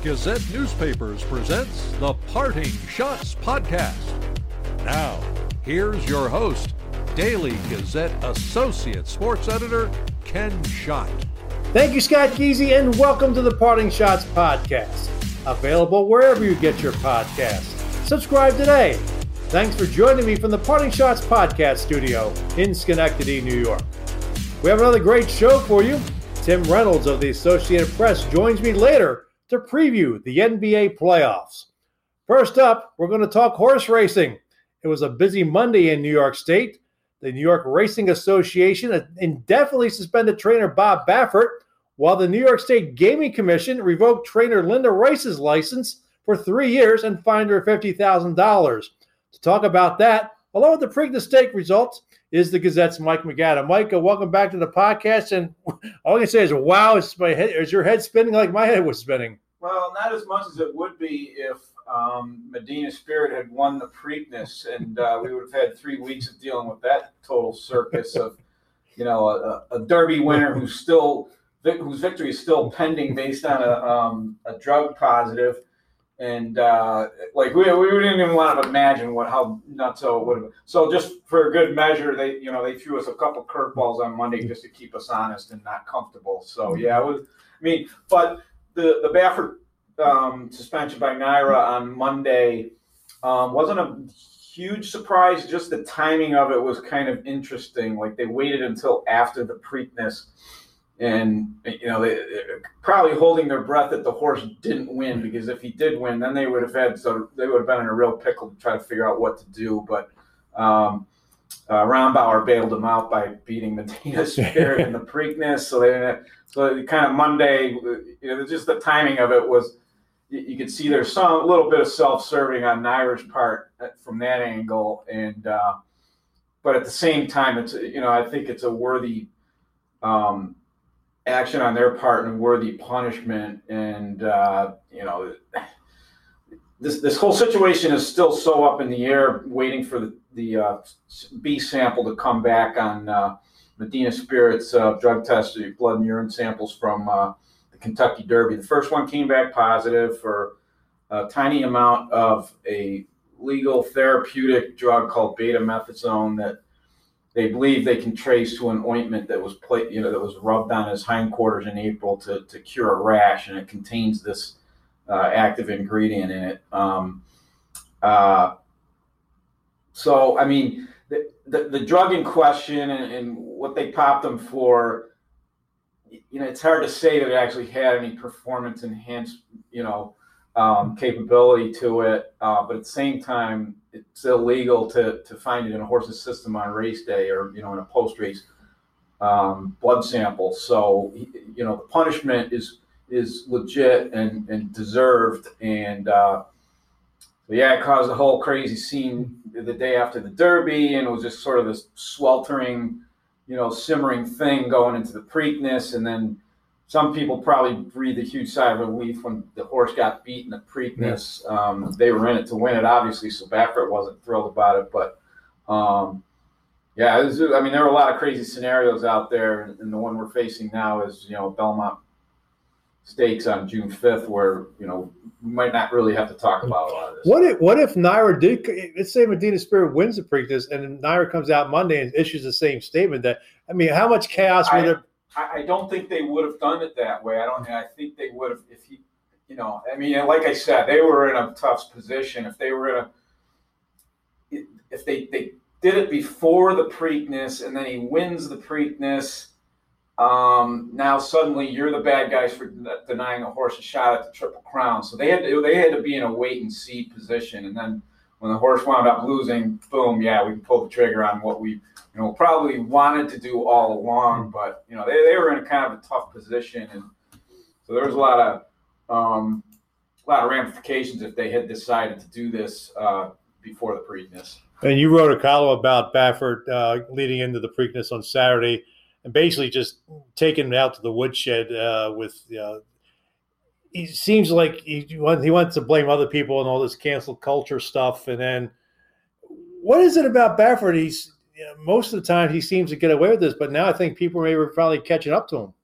Gazette Newspapers presents the Parting Schotts Podcast. Now, here's your host, Daily Gazette Associate Sports Editor, Ken Schott. Thank you, Scott Geezy, and welcome to the Parting Schotts Podcast. Available wherever you get your podcasts. Subscribe today. Thanks for joining me from the Parting Schotts Podcast studio in Schenectady, New York. We have another great show for you. Tim Reynolds of the Associated Press joins me later to preview the NBA playoffs. First up, we're going to talk horse racing. It was a busy Monday in New York State. The New York Racing Association indefinitely suspended trainer Bob Baffert, while the New York State Gaming Commission revoked trainer Linda Rice's license for three years and fined her $50,000. To talk about that, along with the Preakness Stake results, is the Gazette's Mike MacAdam. Mike, welcome back to the podcast. And all I can say is, wow, is, my head, is your head spinning like my head was spinning? Well, not as much as it would be if um, Medina Spirit had won the Preakness, and uh, we would have had three weeks of dealing with that total circus of, you know, a, a Derby winner who's still whose victory is still pending based on a, um, a drug positive, and uh, like we, we didn't even want to imagine what how nuts it would have. been. So just for a good measure, they you know they threw us a couple curveballs on Monday just to keep us honest and not comfortable. So yeah, it was. I mean, but the the Baffert um, suspension by NYRA on Monday um, wasn't a huge surprise. Just the timing of it was kind of interesting. Like they waited until after the Preakness and you know they probably holding their breath that the horse didn't win because if he did win, then they would have had so they would have been in a real pickle to try to figure out what to do. But um, uh, Rombauer bailed him out by beating Medina Spirit in the Preakness, so they didn't. So kind of Monday, you know, just the timing of it was. You, you could see there's some a little bit of self-serving on NYRA's part uh, from that angle, and uh, but at the same time, it's you know I think it's a worthy um, action on their part and worthy punishment. And uh, you know, this this whole situation is still so up in the air, waiting for the the uh, B sample to come back on uh, Medina Spirits drug test, blood and urine samples from uh, the Kentucky Derby. The first one came back positive for a tiny amount of a legal therapeutic drug called betamethasone that they believe they can trace to an ointment that was you know that was rubbed on his hindquarters in April to, to cure a rash, and it contains this uh, active ingredient in it. Um, uh, so, I mean, the, the, the drug in question and, and, what they popped them for, you know, it's hard to say that it actually had any performance enhanced, you know, um, capability to it, uh, but at the same time, it's illegal to, to find it in a horse's system on race day or you know in a post race um, blood sample. So you know the punishment is is legit and, and deserved, and uh, yeah, it caused a whole crazy scene the day after the Derby, and it was just sort of this sweltering, you know, simmering thing going into the Preakness, and then some people probably breathed a huge sigh of relief when the horse got beaten at Preakness. Um, they were in it to win it, obviously, so Baffert wasn't thrilled about it. But um, yeah, was, I mean, there were a lot of crazy scenarios out there, and the one we're facing now is you know Belmont Stakes on June fifth, where you know we might not really have to talk about a lot of this. What if what if NYRA did? Let's say Medina Spirit wins the Preakness, and NYRA comes out Monday and issues the same statement. That I mean, how much chaos would there? I, don't think they would have done it that way. I don't. I think they would have if he, you know. I mean, like I said, they were in a tough position. If they were in a, if they they did it before the Preakness and then he wins the Preakness, um, now suddenly you're the bad guys for denying a horse a shot at the Triple Crown. So they had to they had to be in a wait and see position, and then when the horse wound up losing, boom, yeah, we can pull the trigger on what we, you know, probably wanted to do all along. Hmm. But you know, they, they were in a kind of a tough position, and so there was a lot of um, a lot of ramifications if they had decided to do this uh, before the Preakness. And you wrote a column about Baffert uh, leading into the Preakness on Saturday, and basically just taking him out to the woodshed uh, with uh, he seems like he, he wants to blame other people and all this cancel culture stuff. And then what is it about Baffert? He's you know, most of the time he seems to get away with this, but now I think people are probably catching up to him.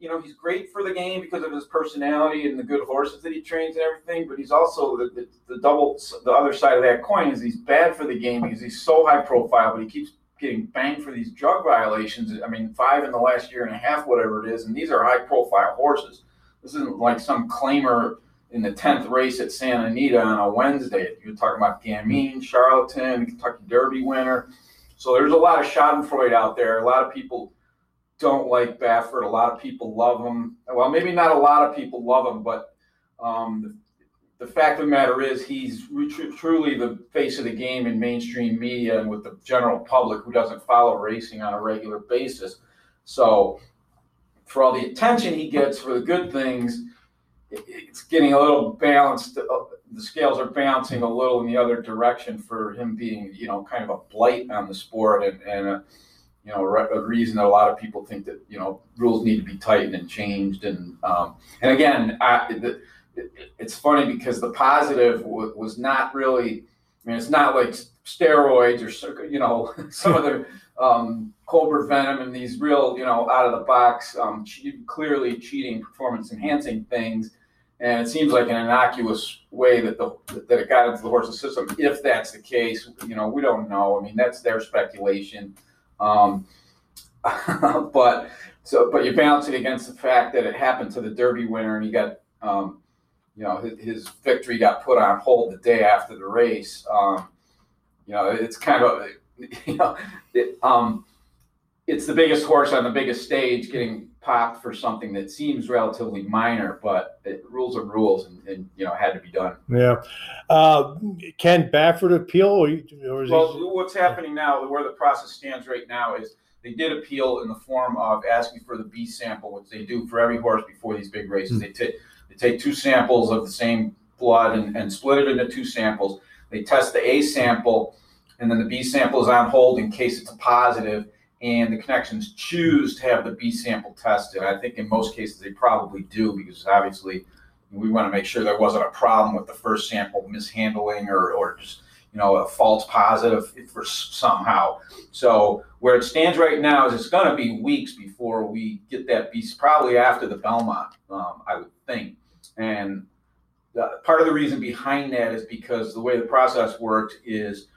you know, he's great for the game because of his personality and the good horses that he trains and everything. But he's also the, the, the double, the other side of that coin is he's bad for the game because he's so high profile, but he keeps getting banged for these drug violations. I mean, five in the last year and a half, whatever it is, and these are high profile horses. This isn't like some claimer in the tenth race at Santa Anita on a Wednesday. You're talking about Gamine, Charlatan, Kentucky Derby winner. So there's a lot of Schadenfreude out there. A lot of people don't like Baffert. A lot of people love him. Well, maybe not a lot of people love him, but um, the, the, fact of the matter is he's tr- truly the face of the game in mainstream media and with the general public who doesn't follow racing on a regular basis. So for all the attention he gets for the good things, it's getting a little balanced. Uh, the scales are bouncing a little in the other direction for him being, you know, kind of a blight on the sport and, and a, you know, a reason that a lot of people think that, you know, rules need to be tightened and changed. And, um, and again, I, it, it's funny because the positive w- was not really, I mean, it's not like steroids or, you know, some of the um, Cobra Venom and these real, you know, out of the box, um, che- clearly cheating, performance enhancing things and it seems like an innocuous way that the that it got into the horse's system. If that's the case, you know, we don't know. I mean, that's their speculation. Um, but so, but you balance it against the fact that it happened to the Derby winner, and he got, um, you know, his, his, victory got put on hold the day after the race. Um, you know, it's kind of, you know, it, um, it's the biggest horse on the biggest stage getting popped for something that seems relatively minor, but it, rules are rules, and, and, you know had to be done. Yeah. Uh, can Baffert appeal? Or, or well, he... what's happening now, where the process stands right now, is they did appeal in the form of asking for the B sample, which they do for every horse before these big races. Mm-hmm. They take they take two samples of the same blood and, and split it into two samples. They test the A sample, and then the B sample is on hold in case it's a positive and the connections choose to have the B sample tested. I think in most cases they probably do because obviously we want to make sure there wasn't a problem with the first sample mishandling or, or just you know a false positive for somehow. So where it stands right now is it's going to be weeks before we get that B. Probably after the Belmont, um, I would think. And the, part of the reason behind that is because the way the process worked is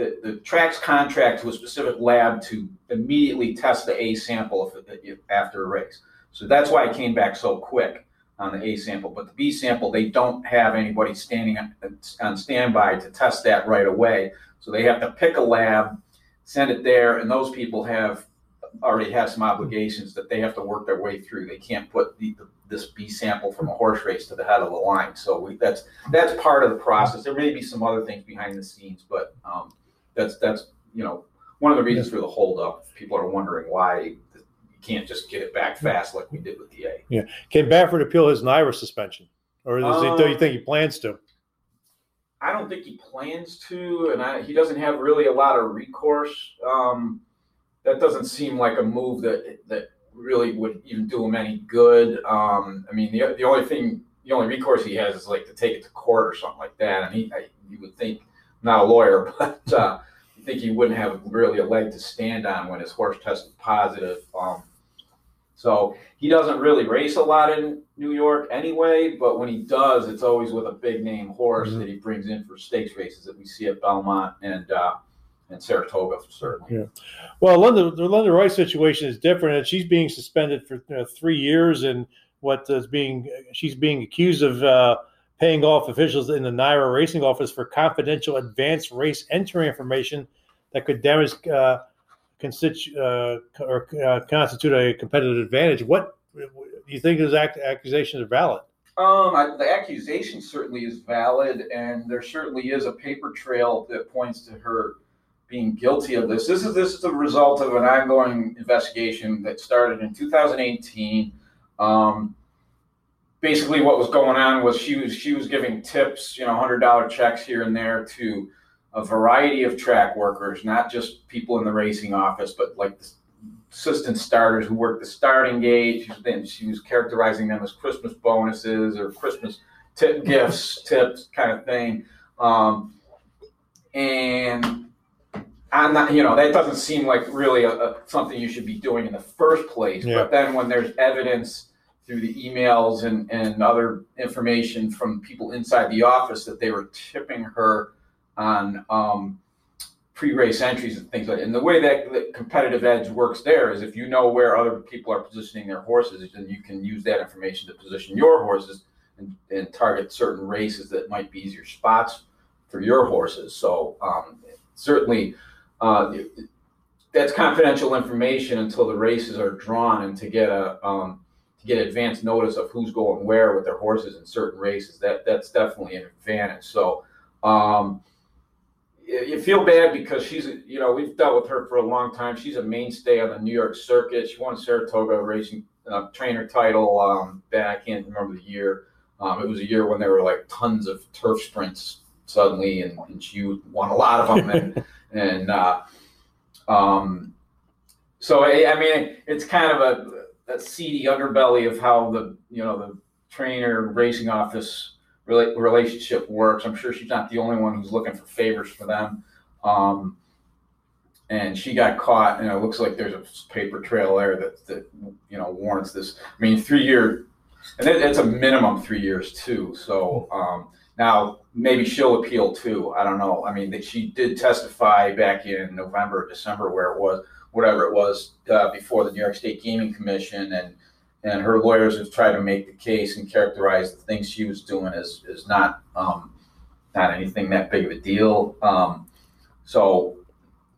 the, the tracks contract to a specific lab to immediately test the A sample if, if, after a race. So that's why it came back so quick on the A sample. But the B sample, they don't have anybody standing on, standby to test that right away. So they have to pick a lab, send it there, and those people have already have some obligations that they have to work their way through. They can't put the, the, this B sample from a horse race to the head of the line. So we, that's that's part of the process. There may be some other things behind the scenes, but um, that's that's you know one of the reasons for the holdup. People are wondering why you can't just get it back fast like we did with the A. Yeah, can Baffert appeal his NYRA suspension, or does um, he, do you um, think he plans to? I don't think he plans to, and I, he doesn't have really a lot of recourse. Um, that doesn't seem like a move that that really would even do him any good. Um, I mean, the the only thing, the only recourse he has is like to take it to court or something like that, and he, I, you would think not a lawyer, but uh, you think he wouldn't have really a leg to stand on when his horse tested positive. Um, so he doesn't really race a lot in New York anyway, but when he does, it's always with a big name horse mm-hmm. that he brings in for stakes races that we see at Belmont and uh, and Saratoga certainly. Yeah. Well, Linda, the Linda Rice situation is different, and she's being suspended for you know, three years, and what is being she's being accused of. Uh, paying off officials in the NYRA racing office for confidential advanced race entry information that could damage uh, constitu- uh, or uh, constitute a competitive advantage. What do you think those ac- accusations are valid? Um, I, the accusation certainly is valid, and there certainly is a paper trail that points to her being guilty of this. This is this is the result of an ongoing investigation that started in 2018. Um, basically what was going on was she was she was giving tips, you know, hundred dollar checks here and there to a variety of track workers, not just people in the racing office, but like the assistant starters who worked the starting gate. Then she was characterizing them as Christmas bonuses or Christmas tip gifts, tips kind of thing. Um, and I'm not, you know, that doesn't seem like really a, a, something you should be doing in the first place. Yeah. But then when there's evidence through the emails and, and other information from people inside the office that they were tipping her on um, pre-race entries and things like that. And the way that competitive edge works there is if you know where other people are positioning their horses, then you can use that information to position your horses and, and target certain races that might be easier spots for your horses. So um, certainly uh, that's confidential information until the races are drawn and to get a um, to get advance notice of who's going where with their horses in certain races. That that's definitely an advantage. So um, you feel bad because she's you know we've dealt with her for a long time. She's a mainstay on the New York circuit. She won Saratoga racing uh, trainer title um, back. I can't remember the year. Um, it was a year when there were like tons of turf sprints suddenly, and, and she won a lot of them. And, and uh, um, so I, I mean, it's kind of a seedy underbelly of how the you know the trainer racing office rela- relationship works. I'm sure she's not the only one who's looking for favors for them. Um, and she got caught, and it looks like there's a paper trail there that, that you know warrants this. I mean, three year, and it, it's a minimum three years too. So um, now maybe she'll appeal too. I don't know. I mean, that she did testify back in November, December, where it was, whatever it was, uh, before the New York State Gaming Commission, and and her lawyers have tried to make the case and characterize the things she was doing as as not um, not anything that big of a deal. Um, so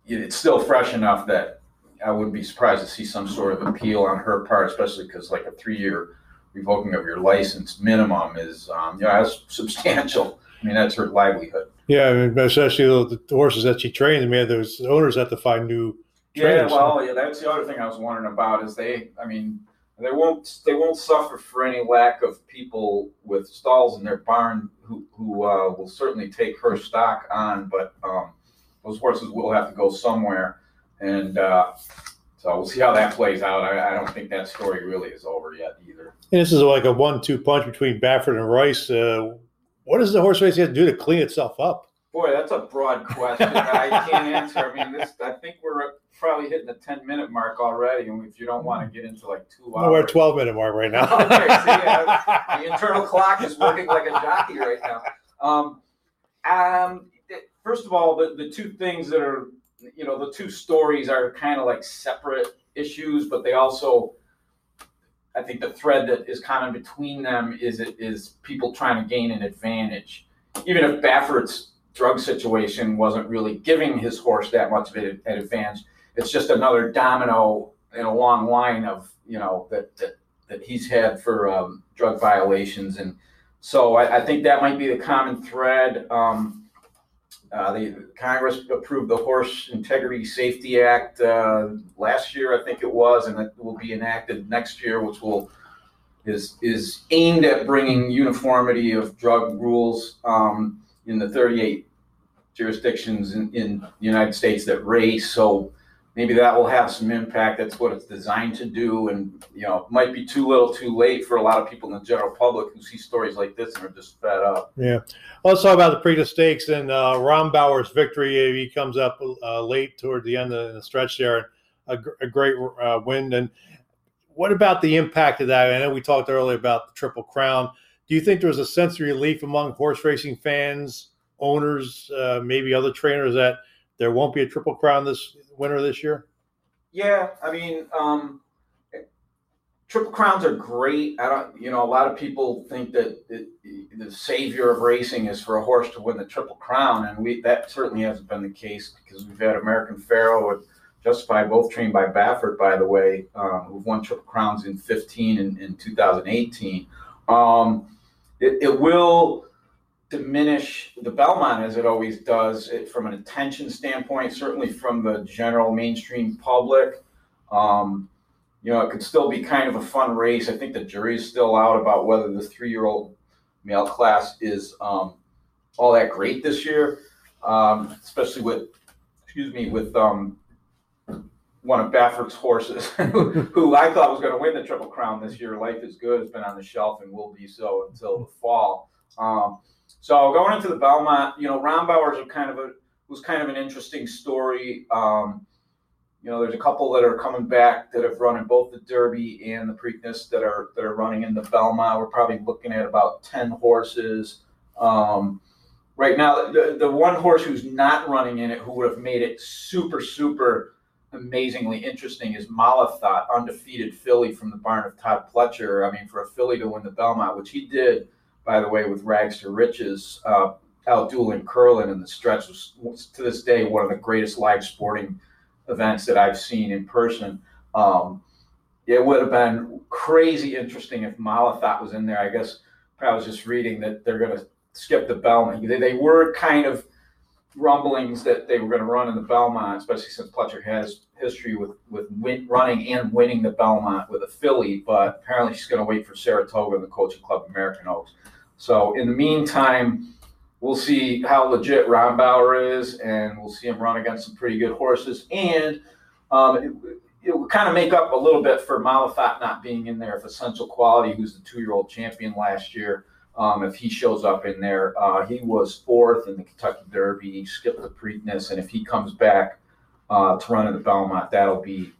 it's still fresh enough that I wouldn't be surprised to see some sort of appeal on her part, especially because like a three year revoking of your license minimum is um, you know that's substantial. I mean that's her livelihood. Yeah, I mean, especially the, the horses that she trained. I mean, those owners have to find new Yeah, well, yeah, that's the other thing I was wondering about is they, I mean, they won't they won't suffer for any lack of people with stalls in their barn who who uh, will certainly take her stock on, but um, those horses will have to go somewhere, and uh, so we'll see how that plays out. I, I don't think that story really is over yet either. And this is like a one-two punch between Baffert and Rice. Uh, what does the horse racing have to do to clean itself up? Boy, that's a broad question. I can't answer. I mean, this I think we're probably hitting the ten minute mark already, and if you don't want to get into like two Well, we're at 12 minute mark right now. Okay, yeah, the internal clock is working like a jockey right now. Um, um, first of all, the, the two things that are, you know, the two stories are kind of like separate issues, but they also, I think the thread that is common between them is it is people trying to gain an advantage. Even if Baffert's drug situation wasn't really giving his horse that much of an advantage, it's just another domino in a long line of, you know, that, that that he's had for um, drug violations, and so I, I think that might be the common thread. Um, uh, the Congress approved the Horse Integrity Safety Act uh, last year, I think it was, and it will be enacted next year, which will is is aimed at bringing uniformity of drug rules um, in the 38 jurisdictions in, in the United States that race. So maybe that will have some impact. That's what it's designed to do. And, you know, might be too little too late for a lot of people in the general public who see stories like this and are just fed up. Yeah. Let's talk about the Preakness Stakes and uh, Rombauer's victory. He comes up uh, late toward the end of the stretch there. A, gr- a great uh, win. And what about the impact of that? I know we talked earlier about the Triple Crown. Do you think there was a sense of relief among horse racing fans, owners, uh, maybe other trainers that there won't be a Triple Crown this winter this year? Yeah, I mean, um, triple crowns are great. I don't, you know, a lot of people think that it, the savior of racing is for a horse to win the triple crown, and we that certainly hasn't been the case because we've had American Pharoah and Justify, both trained by Baffert, by the way, um, who've won triple crowns in 15 and in 2018. Um, it, it will diminish the Belmont as it always does it, from an attention standpoint, certainly from the general mainstream public. Um, you know, it could still be kind of a fun race. I think the jury's still out about whether the three-year-old male class is um, all that great this year, um, especially with, excuse me, with um, one of Baffert's horses, who I thought was going to win the Triple Crown this year. Life is Good has been on the shelf and will be so until the fall. Um, so going into the Belmont, you know, Rombauer's a kind of a was kind of an interesting story. Um, you know, there's a couple that are coming back that have run in both the Derby and the Preakness that are that are running in the Belmont. We're probably looking at about ten horses. Um, right now, the, the one horse who's not running in it, who would have made it super, super amazingly interesting, is Malathaat, undefeated filly from the barn of Todd Pletcher. I mean, for a filly to win the Belmont, which he did, by the way, with Rags to Riches, uh, out dueling Curlin in the stretch was, to this day one of the greatest live sporting events that I've seen in person. Um, it would have been crazy interesting if Malathaat was in there. I guess I was just reading that they're going to skip the Belmont. They, they were kind of rumblings that they were going to run in the Belmont, especially since Pletcher has history with with win, running and winning the Belmont with a filly. But apparently, she's going to wait for Saratoga and the Coaching Club American Oaks. So in the meantime, we'll see how legit Rombauer is, and we'll see him run against some pretty good horses. And um, it, it will kind of make up a little bit for Malathaat not being in there. If Essential Quality, who's the two-year-old champion last year, um, if he shows up in there. Uh, he was fourth in the Kentucky Derby, he skipped the Preakness, and if he comes back uh, to run in the Belmont, that'll be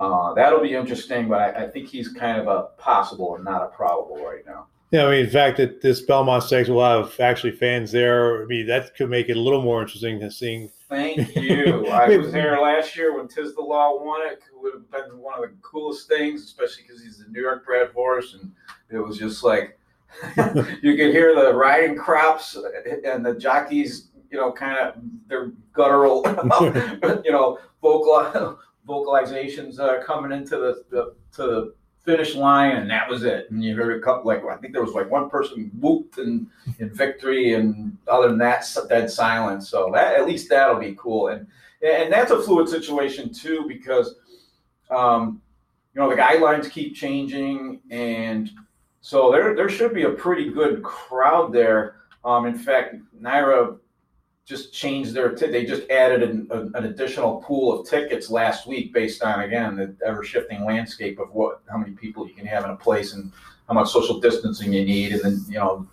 uh, that'll be interesting. But I, I, think he's kind of a possible and not a probable right now. Yeah, I mean, in fact, that this Belmont Stakes will have actually fans there. I mean, that could make it a little more interesting than seeing. Thank you. I was there last year when Tiz the Law won it. It would have been one of the coolest things, especially because he's a New York bred horse, and it was just like you could hear the riding crops and the jockeys, you know, kind of their guttural, you know, vocal vocalizations uh, coming into the, the to the finish line, and that was it. And you heard a couple, like I think there was like one person whooped in, in victory, and other than that, dead silence. So that at least that'll be cool, and and that's a fluid situation too because, um, you know, the guidelines keep changing, and so there, there should be a pretty good crowd there. Um, in fact, NYRA just changed their t- they just added an, an, additional pool of tickets last week based on again the ever shifting landscape of what how many people you can have in a place and how much social distancing you need and then you know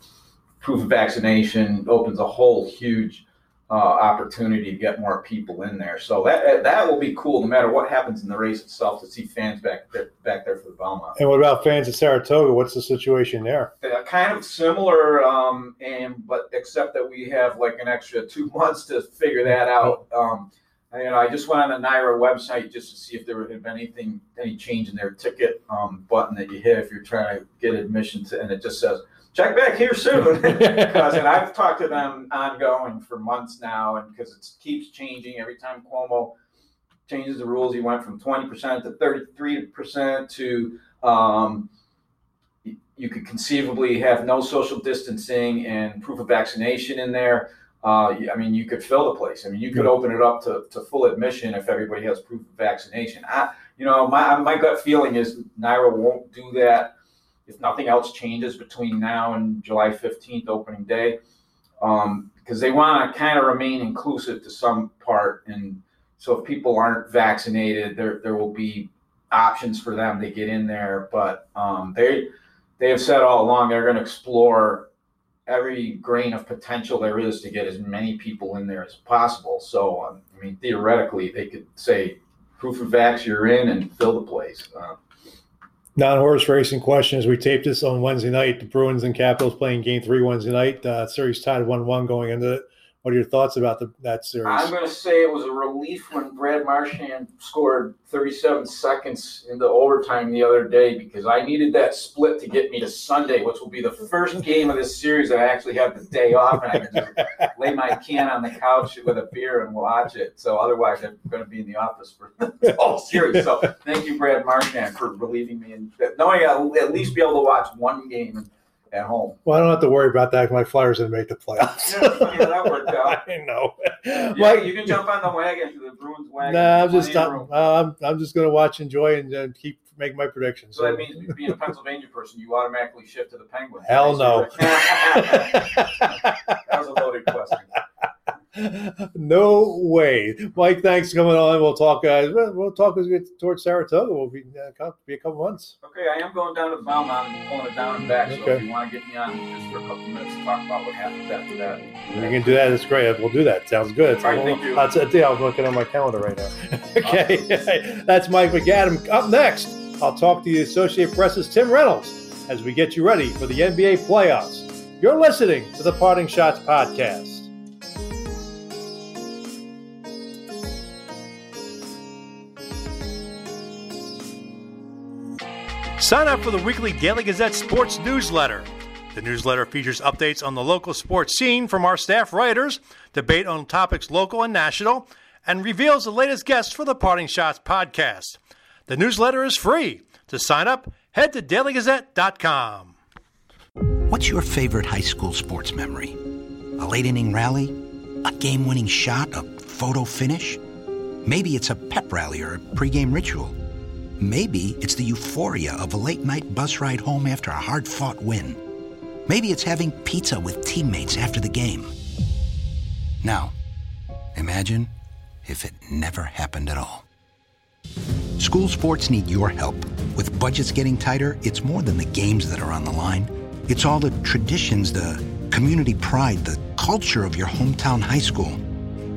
proof of vaccination opens a whole huge uh, opportunity to get more people in there. So that that will be cool, no matter what happens in the race itself, to see fans back there, back there for the Belmont. And what about fans at Saratoga? What's the situation there? They're kind of similar, um, and but except that we have like an extra two months to figure that out. Um, you know, I just went on the NYRA website just to see if there had been anything, any change in their ticket um, button that you hit if you're trying to get admission to, and it just says check back here soon because and I've talked to them ongoing for months now, and because it keeps changing every time Cuomo changes the rules, he went from twenty percent to thirty three percent to um, you could conceivably have no social distancing and proof of vaccination in there. Uh, I mean, you could fill the place. I mean, you could open it up to, to full admission if everybody has proof of vaccination. I, you know, my, my gut feeling is NYRA won't do that if nothing else changes between now and July 15th, opening day, um, because they want to kind of remain inclusive to some part. And so if people aren't vaccinated, there there will be options for them to get in there. But um, they they have said all along they're going to explore every grain of potential there is to get as many people in there as possible. So um, I mean, theoretically, they could say proof of vax, you're in, and fill the place. Uh, non-horse racing question as we tape this on Wednesday night. The Bruins and Capitals playing Game Three Wednesday night. Uh, series tied one-one going into it. What are your thoughts about the, that series? I'm going to say it was a relief when Brad Marchand scored 37 seconds into overtime the other day because I needed that split to get me to Sunday, which will be the first game of this series that I actually have the day off and I can just lay my can on the couch with a beer and watch it. So otherwise, I'm going to be in the office for the whole series. So thank you, Brad Marchand, for relieving me and knowing I'll at least be able to watch one game at home. Well, I don't have to worry about that. My Flyers didn't make the playoffs. yeah, yeah, that worked out. I know. Yeah, well, you can jump on the wagon, to the Bruins wagon. Nah, I'm just I'm, I'm, I'm just going to watch, enjoy, and uh, keep make my predictions. So, so that means being a Pennsylvania person, you automatically shift to the Penguins. Hell no. that was a loaded question. No way, Mike. Thanks for coming on. We'll talk. Uh, we'll talk as we get towards Saratoga. We'll be uh, be a couple months. Okay, I am going down to the Belmont and pulling it down and back. So if you want to get me on just for a couple minutes to talk about what happens after that, we can do that. That's great. We'll do that. Sounds good. All right, thank you. That's a deal. I'm looking on my calendar right now. okay, that's Mike MacAdam. Up next, I'll talk to the Associate Press's Tim Reynolds as we get you ready for the NBA playoffs. You're listening to the Parting Schotts podcast. Sign up for the weekly Daily Gazette Sports newsletter. The newsletter features updates on the local sports scene from our staff writers, debate on topics local and national, and reveals the latest guests for the Parting Schotts podcast. The newsletter is free. To sign up, head to dailygazette.com. What's your favorite high school sports memory? A late inning rally? A game winning shot? A photo finish? Maybe it's a pep rally or a pregame ritual. Maybe it's the euphoria of a late night bus ride home after a hard fought win. Maybe it's having pizza with teammates after the game. Now, imagine if it never happened at all. School sports need your help. With budgets getting tighter, it's more than the games that are on the line. It's all the traditions, the community pride, the culture of your hometown high school,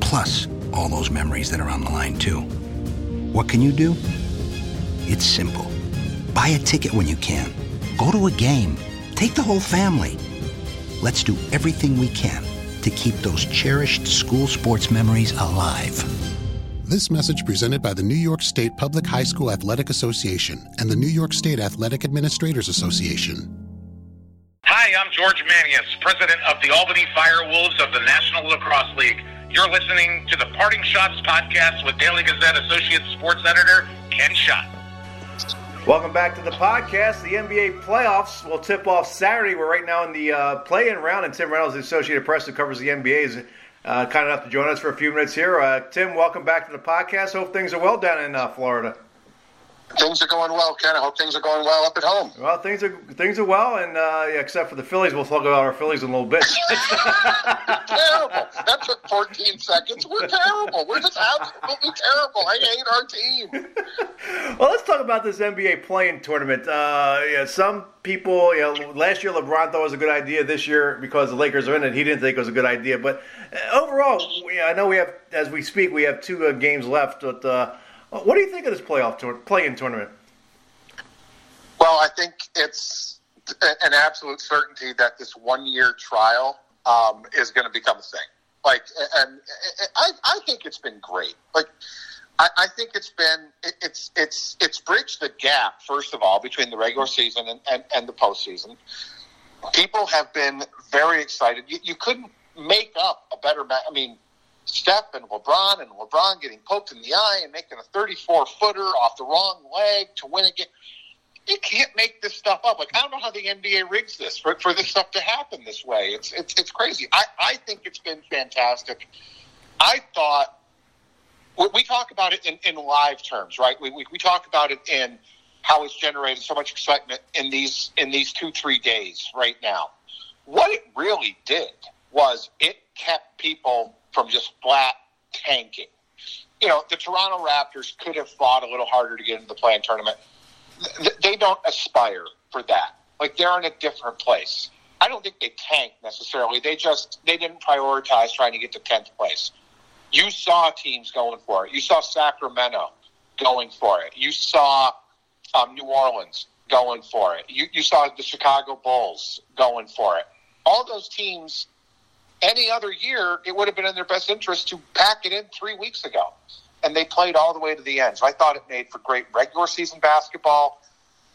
plus all those memories that are on the line, too. What can you do? It's simple. Buy a ticket when you can. Go to a game. Take the whole family. Let's do everything we can to keep those cherished school sports memories alive. This message presented by the New York State Public High School Athletic Association and the New York State Athletic Administrators Association. Hi, I'm George Manius, president of the Albany Firewolves of the National Lacrosse League. You're listening to the Parting Schotts podcast with Daily Gazette Associate Sports Editor Ken Schott. Welcome back to the podcast. The NBA playoffs will tip off Saturday. We're right now in the uh, play-in round, and Tim Reynolds, the Associated Press, who covers the NBA, is uh, kind enough to join us for a few minutes here. Uh, Tim, welcome back to the podcast. Hope things are well down in uh, Florida. Things are going well, Ken. I hope things are going well up at home. Well, things are things are well, and uh, yeah, except for the Phillies, we'll talk about our Phillies in a little bit. terrible. That took 14 seconds. We're terrible. We're just absolutely terrible. I hate our team. well, let's talk about this NBA play-in tournament. Uh, yeah, some people, you know, last year LeBron thought it was a good idea. This year, because the Lakers are in it, he didn't think it was a good idea. But uh, overall, we, I know we have, as we speak, we have two uh, games left. But uh, what do you think of this playoff tour- play-in tournament? Well, I think it's an absolute certainty that this one-year trial um, is going to become a thing. Like, and I, I think it's been great. Like, I, I think it's been it's it's it's bridged the gap first of all between the regular season and, and, and the postseason. People have been very excited. You, you couldn't make up a better match. I mean, Steph and LeBron and LeBron getting poked in the eye and making a 34 footer off the wrong leg to win a game. You can't make this stuff up. Like I don't know how the NBA rigs this for, for this stuff to happen this way. It's it's it's crazy. I, I think it's been fantastic. I thought we talk about it in, in live terms, right? We, we, we talk about it in how it's generated so much excitement in these in these two three days right now. What it really did was it kept people from just flat tanking. You know, the Toronto Raptors could have fought a little harder to get into the play-in tournament. They don't aspire for that. Like they're in a different place. I don't think they tanked necessarily. They just they didn't prioritize trying to get to tenth place. You saw teams going for it. You saw Sacramento going for it. You saw um, New Orleans going for it. You, you saw the Chicago Bulls going for it. All those teams any other year, it would have been in their best interest to pack it in three weeks ago. And they played all the way to the end. So I thought it made for great regular season basketball.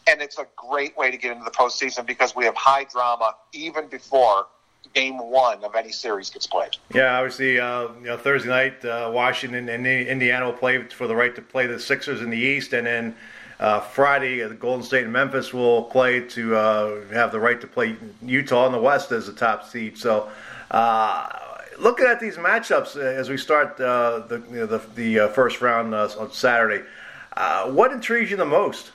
And it's a great way to get into the postseason because we have high drama even before game one of any series gets played. Yeah, obviously, uh, you know, Thursday night, uh, Washington and Indiana will play for the right to play the Sixers in the East. And then uh, Friday, the Golden State and Memphis will play to uh, have the right to play Utah in the West as the top seed. So, uh, looking at these matchups uh, as we start uh, the you know, the, the uh, first round uh, on Saturday, uh, what intrigues you the most?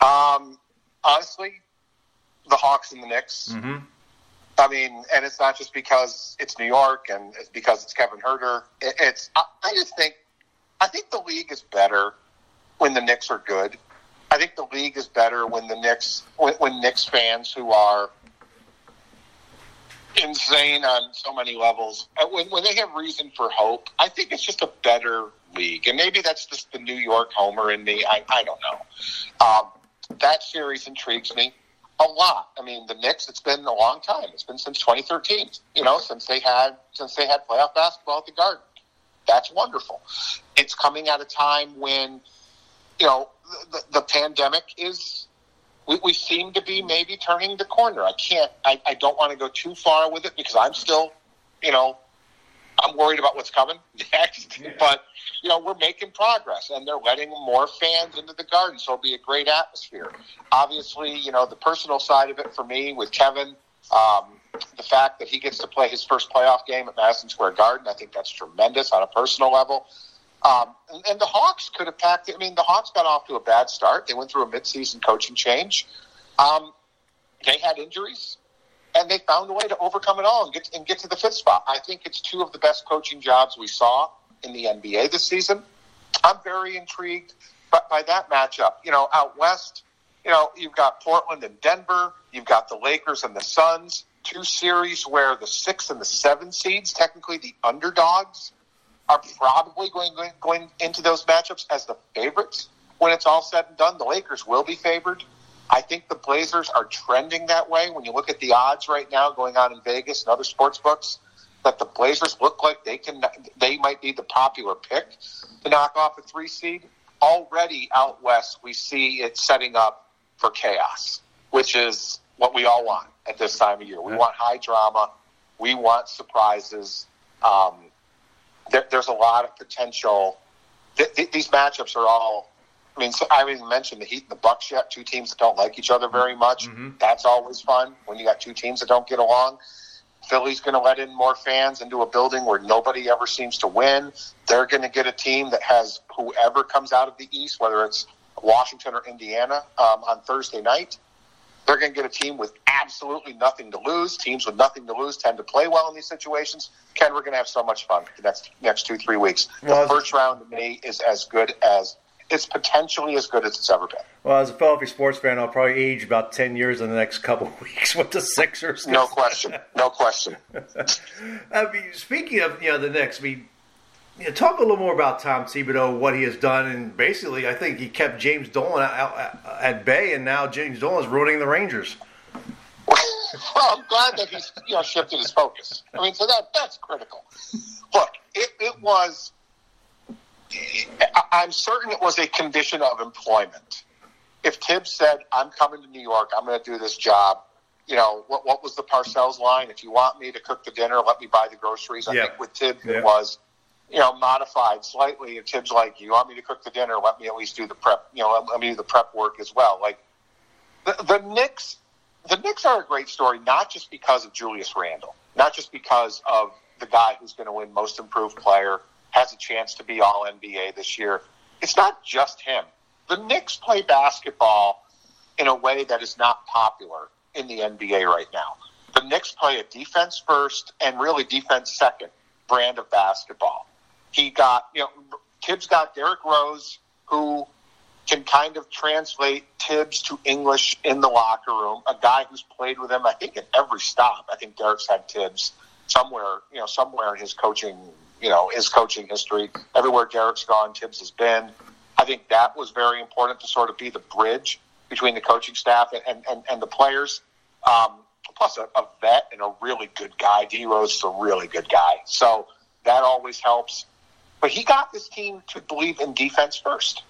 Um, honestly, the Hawks and the Knicks. Mm-hmm. I mean, and it's not just because it's New York and it's because it's Kevin Huerter. It, it's I, I just think I think the league is better when the Knicks are good. I think the league is better when the Knicks when, when Knicks fans who are insane on so many levels when when they have reason for hope. I think it's just a better league, and maybe that's just the New York homer in me. I I don't know. Um, that series intrigues me a lot. I mean, the Knicks. It's been a long time. It's been since 2013. You know, since they had since they had playoff basketball at the Garden. That's wonderful. It's coming at a time when, you know, the, the pandemic is. We, we seem to be maybe turning the corner. I can't. I, I don't want to go too far with it because I'm still, you know, I'm worried about what's coming next. But you know, we're making progress, and they're letting more fans into the garden, so it'll be a great atmosphere. Obviously, you know, the personal side of it for me with Kevin, um, the fact that he gets to play his first playoff game at Madison Square Garden, I think that's tremendous on a personal level. Um, and, and the Hawks could have packed it. I mean, the Hawks got off to a bad start. They went through a midseason coaching change. Um, they had injuries and they found a way to overcome it all and get and get to the fifth spot. I think it's two of the best coaching jobs we saw in the NBA this season. I'm very intrigued by, by that matchup. You know, out west, you know, you've got Portland and Denver. You've got the Lakers and the Suns. Two series where the six and the seven seeds, technically the underdogs, are probably going, going into those matchups as the favorites. When it's all said and done, the Lakers will be favored. I think the Blazers are trending that way. When you look at the odds right now going on in Vegas and other sports books, that the Blazers look like they can, they might be the popular pick to knock off a three seed. Already out west, we see it setting up for chaos, which is what we all want at this time of year. We want high drama. We want surprises. Um, there, there's a lot of potential. Th- th- these matchups are all I mean, so I haven't even mentioned the Heat and the Bucks yet. Two teams that don't like each other very much. Mm-hmm. That's always fun when you got two teams that don't get along. Philly's going to let in more fans into a building where nobody ever seems to win. They're going to get a team that has whoever comes out of the East, whether it's Washington or Indiana, um, on Thursday night. They're going to get a team with absolutely nothing to lose. Teams with nothing to lose tend to play well in these situations. Ken, we're going to have so much fun the next next two three weeks. The first round to me is as good as it's potentially as good as it's ever been. Well, as a Philadelphia sports fan, I'll probably age about ten years in the next couple of weeks with the Sixers. No question. No question. I mean, speaking of you know the Knicks, I mean, you know, talk a little more about Tom Thibodeau, what he has done, and basically, I think he kept James Dolan out at bay, and now James Dolan is ruining the Rangers. well, I'm glad that he's you know shifted his focus. I mean, so that that's critical. Look, it, it was I'm certain it was a condition of employment. If Thibs said, "I'm coming to New York, I'm going to do this job," you know, what what was the Parcells line? If you want me to cook the dinner, let me buy the groceries. I yeah. think with Thibs yeah. it was, you know, modified slightly. And Thibs like, "You want me to cook the dinner? Let me at least do the prep. You know, let me do the prep work as well." Like the the Knicks, the Knicks are a great story, not just because of Julius Randle, not just because of the guy who's going to win Most Improved Player has a chance to be All NBA this year. It's not just him. The Knicks play basketball in a way that is not popular in the NBA right now. The Knicks play a defense first and really defense second brand of basketball. He got, you know, Thibs got Derrick Rose, who can kind of translate Thibs to English in the locker room. A guy who's played with him, I think, at every stop. I think Derrick's had Thibs somewhere, you know, somewhere in his coaching you know his coaching history. Everywhere Derrick's gone, Thibs has been. I think that was very important to sort of be the bridge between the coaching staff and and, and the players. Um, plus, a, a vet and a really good guy. D Rose is a really good guy, so that always helps. But he got this team to believe in defense first.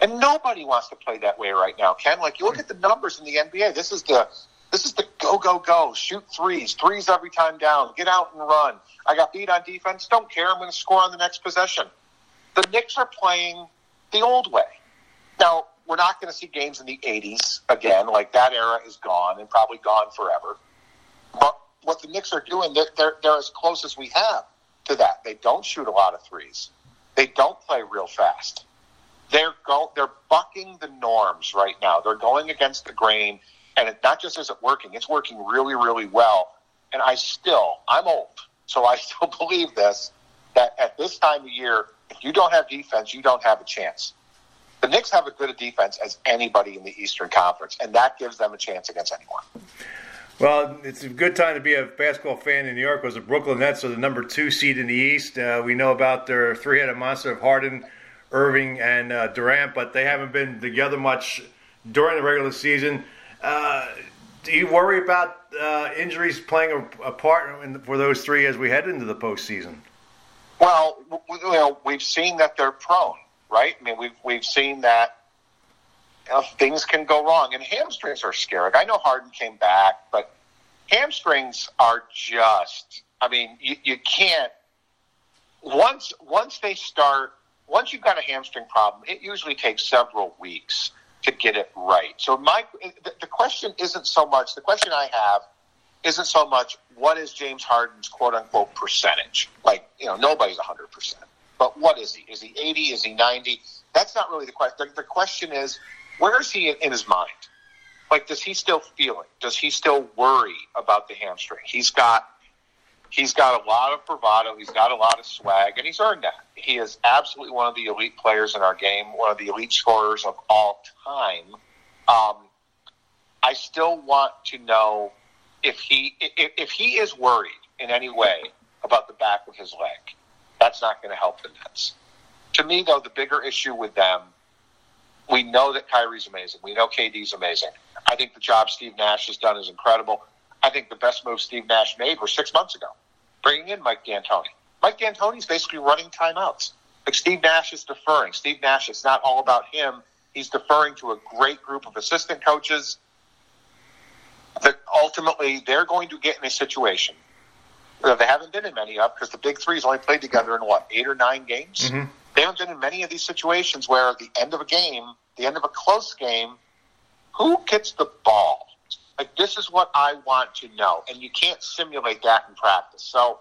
And nobody wants to play that way right now, Ken. Like you look at the numbers in the NBA. This is the this is the go go go. Shoot threes, threes every time down. Get out and run. I got beat on defense. Don't care. I'm going to score on the next possession. The Knicks are playing the old way. Now, we're not going to see games in the 80s again. Like that era is gone and probably gone forever. But what the Knicks are doing, they're, they're, they're as close as we have to that. They don't shoot a lot of threes. They don't play real fast. They're go, they're bucking the norms right now. They're going against the grain, and it not just isn't working; it's working really, really well and I still, I'm old, so I still believe this, that at this time of year, if you don't have defense, you don't have a chance. The Knicks have as good a defense as anybody in the Eastern Conference, and that gives them a chance against anyone. Well, it's a good time to be a basketball fan in New York Was the Brooklyn Nets are the number two seed in the East. Uh, we know about their three-headed monster of Harden, Irving, and uh, Durant, but they haven't been together much during the regular season. Uh, do you worry about uh, injuries playing a, a part in, for those three as we head into the postseason? Well, you know, we've seen that they're prone, right? I mean, we've we've seen that you know, things can go wrong, and hamstrings are scary. I know Harden came back, but hamstrings are just. I mean, you, you can't once once they start. Once you've got a hamstring problem, it usually takes several weeks to get it right. So my the question isn't so much the question I have isn't so much what is James Harden's quote unquote percentage. Like you know nobody's hundred percent, but what is he? Is he eighty? Is he ninety? That's not really the question. The, the question is where is he in, his mind? Like does he still feel it? Does he still worry about the hamstring? He's got he's got a lot of bravado. He's got a lot of swag, and he's earned that. He is absolutely one of the elite players in our game, one of the elite scorers of all time. Um, I still want to know if he if, if he is worried in any way about the back of his leg. That's not going to help the Nets. To me, though, the bigger issue with them, we know that Kyrie's amazing. We know KD's amazing. I think the job Steve Nash has done is incredible. I think the best move Steve Nash made was six months ago bringing in Mike D'Antoni. Mike D'Antoni's basically running timeouts. Like Steve Nash is deferring. Steve Nash, it's not all about him. He's deferring to a great group of assistant coaches that ultimately they're going to get in a situation that they haven't been in many of because the big three's only played together in what, eight or nine games? Mm-hmm. They haven't been in many of these situations where at the end of a game, the end of a close game, who gets the ball? Like this is what I want to know, and you can't simulate that in practice. So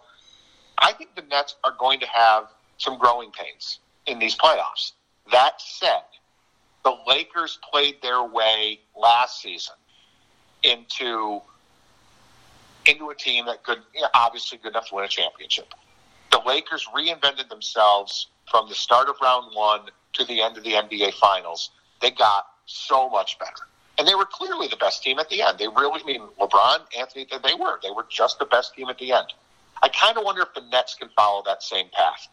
I think the Nets are going to have some growing pains in these playoffs. That said, the Lakers played their way last season into into a team that could you know, obviously good enough to win a championship. The Lakers reinvented themselves from the start of round one to the end of the NBA Finals. They got so much better. And they were clearly the best team at the end. They really, I mean, LeBron, Anthony, they were. They were just the best team at the end. I kind of wonder if the Nets can follow that same path.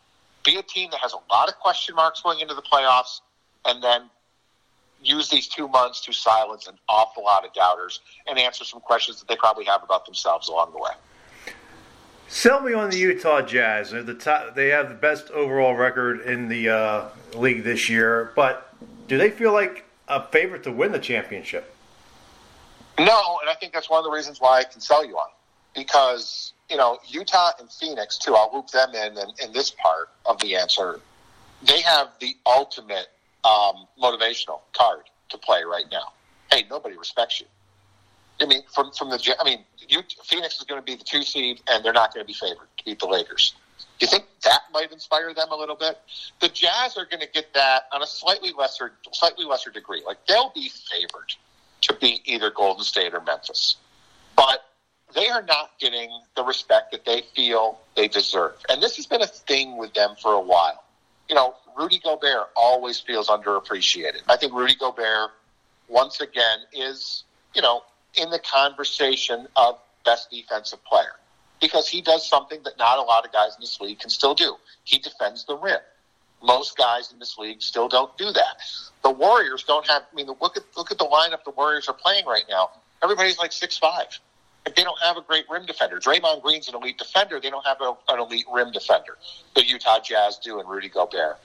Be a team that has a lot of question marks going into the playoffs, and then use these two months to silence an awful lot of doubters and answer some questions that they probably have about themselves along the way. Sell me on the Utah Jazz. They're the top, they have the best overall record in the uh, league this year, but do they feel like a favorite to win the championship. No, and I think that's one of the reasons why I can sell you on because you know Utah and Phoenix too. I'll loop them in in, in this part of the answer. They have the ultimate um, motivational card to play right now. Hey, nobody respects you. I mean, from from the I mean, you, Phoenix is going to be the two seed, and they're not going to be favored to beat the Lakers. Do you think that might inspire them a little bit? The Jazz are going to get that on a slightly lesser, slightly lesser degree. Like they'll be favored to beat either Golden State or Memphis, but they are not getting the respect that they feel they deserve. And this has been a thing with them for a while. You know, Rudy Gobert always feels underappreciated. I think Rudy Gobert, once again, is, you know, in the conversation of best defensive player because he does something that not a lot of guys in this league can still do. He defends the rim. Most guys in this league still don't do that. The Warriors don't have. I mean, look at look at the lineup the Warriors are playing right now. Everybody's like six five. They don't have a great rim defender. Draymond Green's an elite defender. They don't have a, an elite rim defender. The Utah Jazz do, and Rudy Gobert.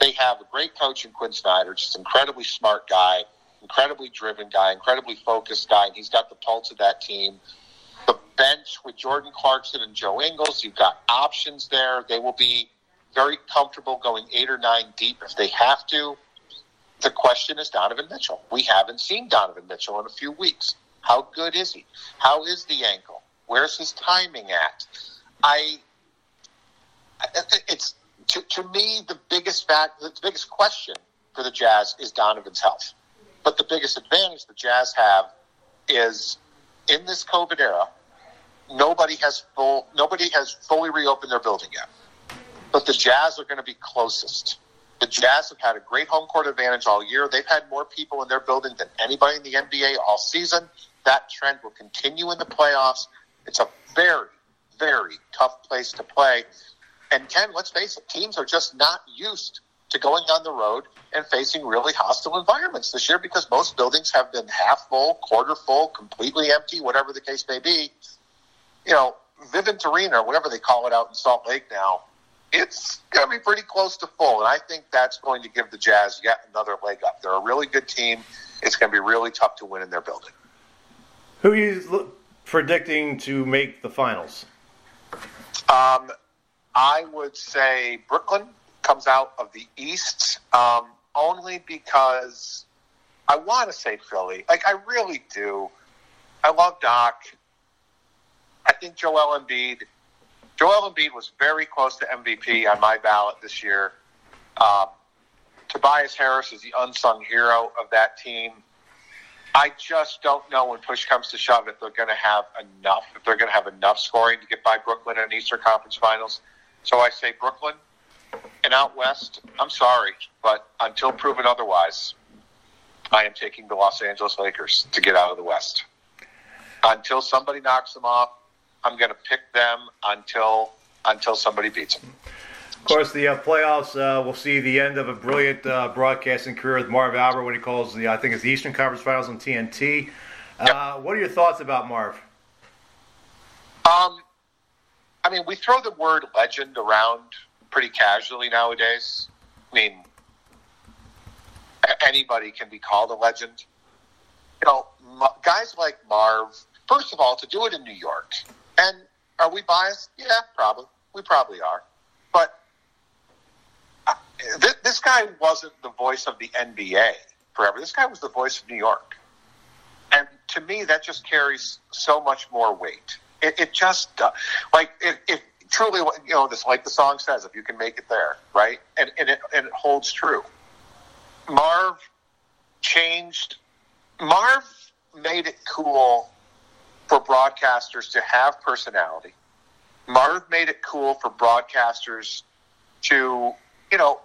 They have a great coach in Quin Snyder, just an incredibly smart guy, incredibly driven guy, incredibly focused guy, and he's got the pulse of that team the bench with Jordan Clarkson and Joe Ingles. You've got options there. They will be very comfortable going eight or nine deep if they have to. The question is Donovan Mitchell. We haven't seen Donovan Mitchell in a few weeks. How good is he? How is the ankle? Where's his timing at? I, it's to, to me the biggest fact, the biggest question for the Jazz is Donovan's health. But the biggest advantage the Jazz have is in this COVID era, nobody has full nobody has fully reopened their building yet. But the Jazz are going to be closest. The Jazz have had a great home court advantage all year. They've had more people in their building than anybody in the NBA all season. That trend will continue in the playoffs. It's a very, very tough place to play. And Ken, let's face it, teams are just not used to going on the road and facing really hostile environments this year because most buildings have been half full, quarter full, completely empty, whatever the case may be. You know, Vivint Arena, or whatever they call it out in Salt Lake now, it's going to be pretty close to full. And I think that's going to give the Jazz yet another leg up. They're a really good team. It's going to be really tough to win in their building. Who are you predicting to make the finals? Um, I would say Brooklyn comes out of the East um, only because I want to say Philly. Like, I really do. I love Doc. I think Joel Embiid. Joel Embiid was very close to MVP on my ballot this year. Um, Tobias Harris is the unsung hero of that team. I just don't know when push comes to shove if they're going to have enough, if they're going to have enough scoring to get by Brooklyn in Eastern Conference Finals. So I say Brooklyn. And out west, I'm sorry, but until proven otherwise, I am taking the Los Angeles Lakers to get out of the West. Until somebody knocks them off, I'm going to pick them until until somebody beats them. Of course, the uh, playoffs uh, will see the end of a brilliant uh, broadcasting career with Marv Albert when he calls the I think it's the Eastern Conference Finals on TNT. Uh, yep. What are your thoughts about Marv? Um, I mean, we throw the word legend around pretty casually nowadays. I mean, anybody can be called a legend. You know, guys like Marv, first of all, to do it in New York, and are we biased? Yeah, probably. We probably are. But uh, this guy wasn't the voice of the NBA forever. This guy was the voice of New York. And to me, that just carries so much more weight. It, it just, uh, like, if, if truly, you know, this like the song says, if you can make it there, right? And and it and it holds true. Marv changed. Marv made it cool for broadcasters to have personality. Marv made it cool for broadcasters to, you know,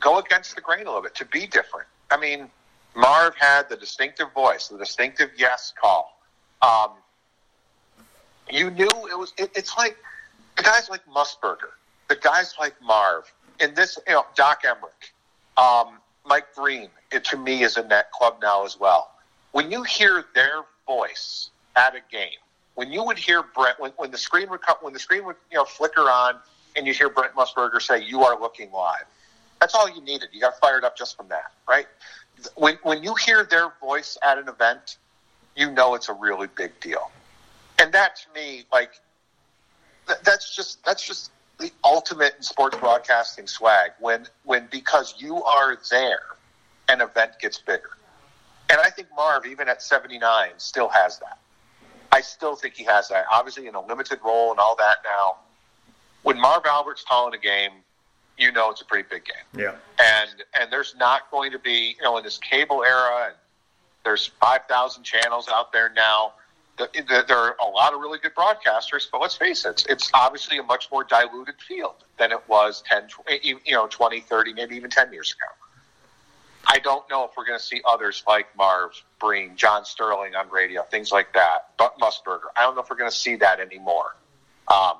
go against the grain a little bit, to be different. I mean, Marv had the distinctive voice, the distinctive yes call. Um, you knew it was. It, it's like the guys like Musburger, the guys like Marv, and this, you know, Doc Emrick, um, Mike Breen, it to me is in that club now as well. When you hear their voice at a game, when you would hear Brent, when, when the screen would come, when the screen would you know flicker on, and you hear Brent Musburger say, "You are looking live," that's all you needed. You got fired up just from that, right? When when you hear their voice at an event, you know it's a really big deal, and that to me, like that's just that's just the ultimate in sports broadcasting swag when when because you are there an event gets bigger. And i think marv even at 79 still has that. I still think he has that. Obviously in a limited role and all that now when marv albert's calling a game you know it's a pretty big game. Yeah. And and there's not going to be you know in this cable era and there's 5000 channels out there now there are a lot of really good broadcasters, but let's face it, it's obviously a much more diluted field than it was 10, you know, 20, 30, maybe even 10 years ago. I don't know if we're going to see others like Marv, Breen, John Sterling on radio, things like that, but Musburger. I don't know if we're going to see that anymore. Um,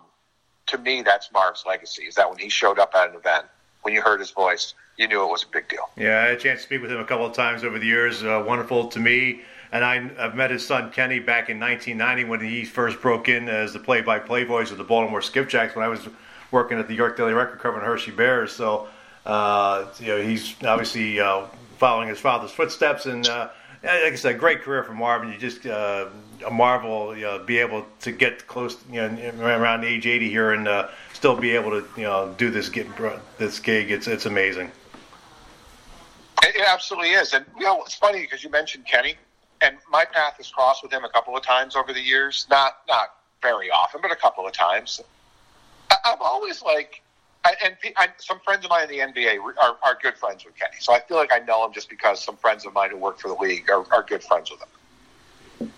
to me, that's Marv's legacy, is that when he showed up at an event, when you heard his voice, you knew it was a big deal. Yeah, I had a chance to speak with him a couple of times over the years. Uh, wonderful to me and I, have met his son Kenny back in 1990 when he first broke in as the play-by-play voice of the Baltimore Skipjacks when I was working at the York Daily Record covering Hershey Bears. So, uh, you know, he's obviously uh, following his father's footsteps, and uh, like I said, great career for Marvin. You just uh, a marvel, you know, be able to get close, you know, around age 80 here and uh, still be able to, you know, do this get this gig. It's it's amazing. It absolutely is, and you know, it's funny because you mentioned Kenny and my path has crossed with him a couple of times over the years. Not not very often, but a couple of times. I, I'm always like, I, and I, some friends of mine in the NBA are, are good friends with Kenny, so I feel like I know him just because some friends of mine who work for the league are, are good friends with him.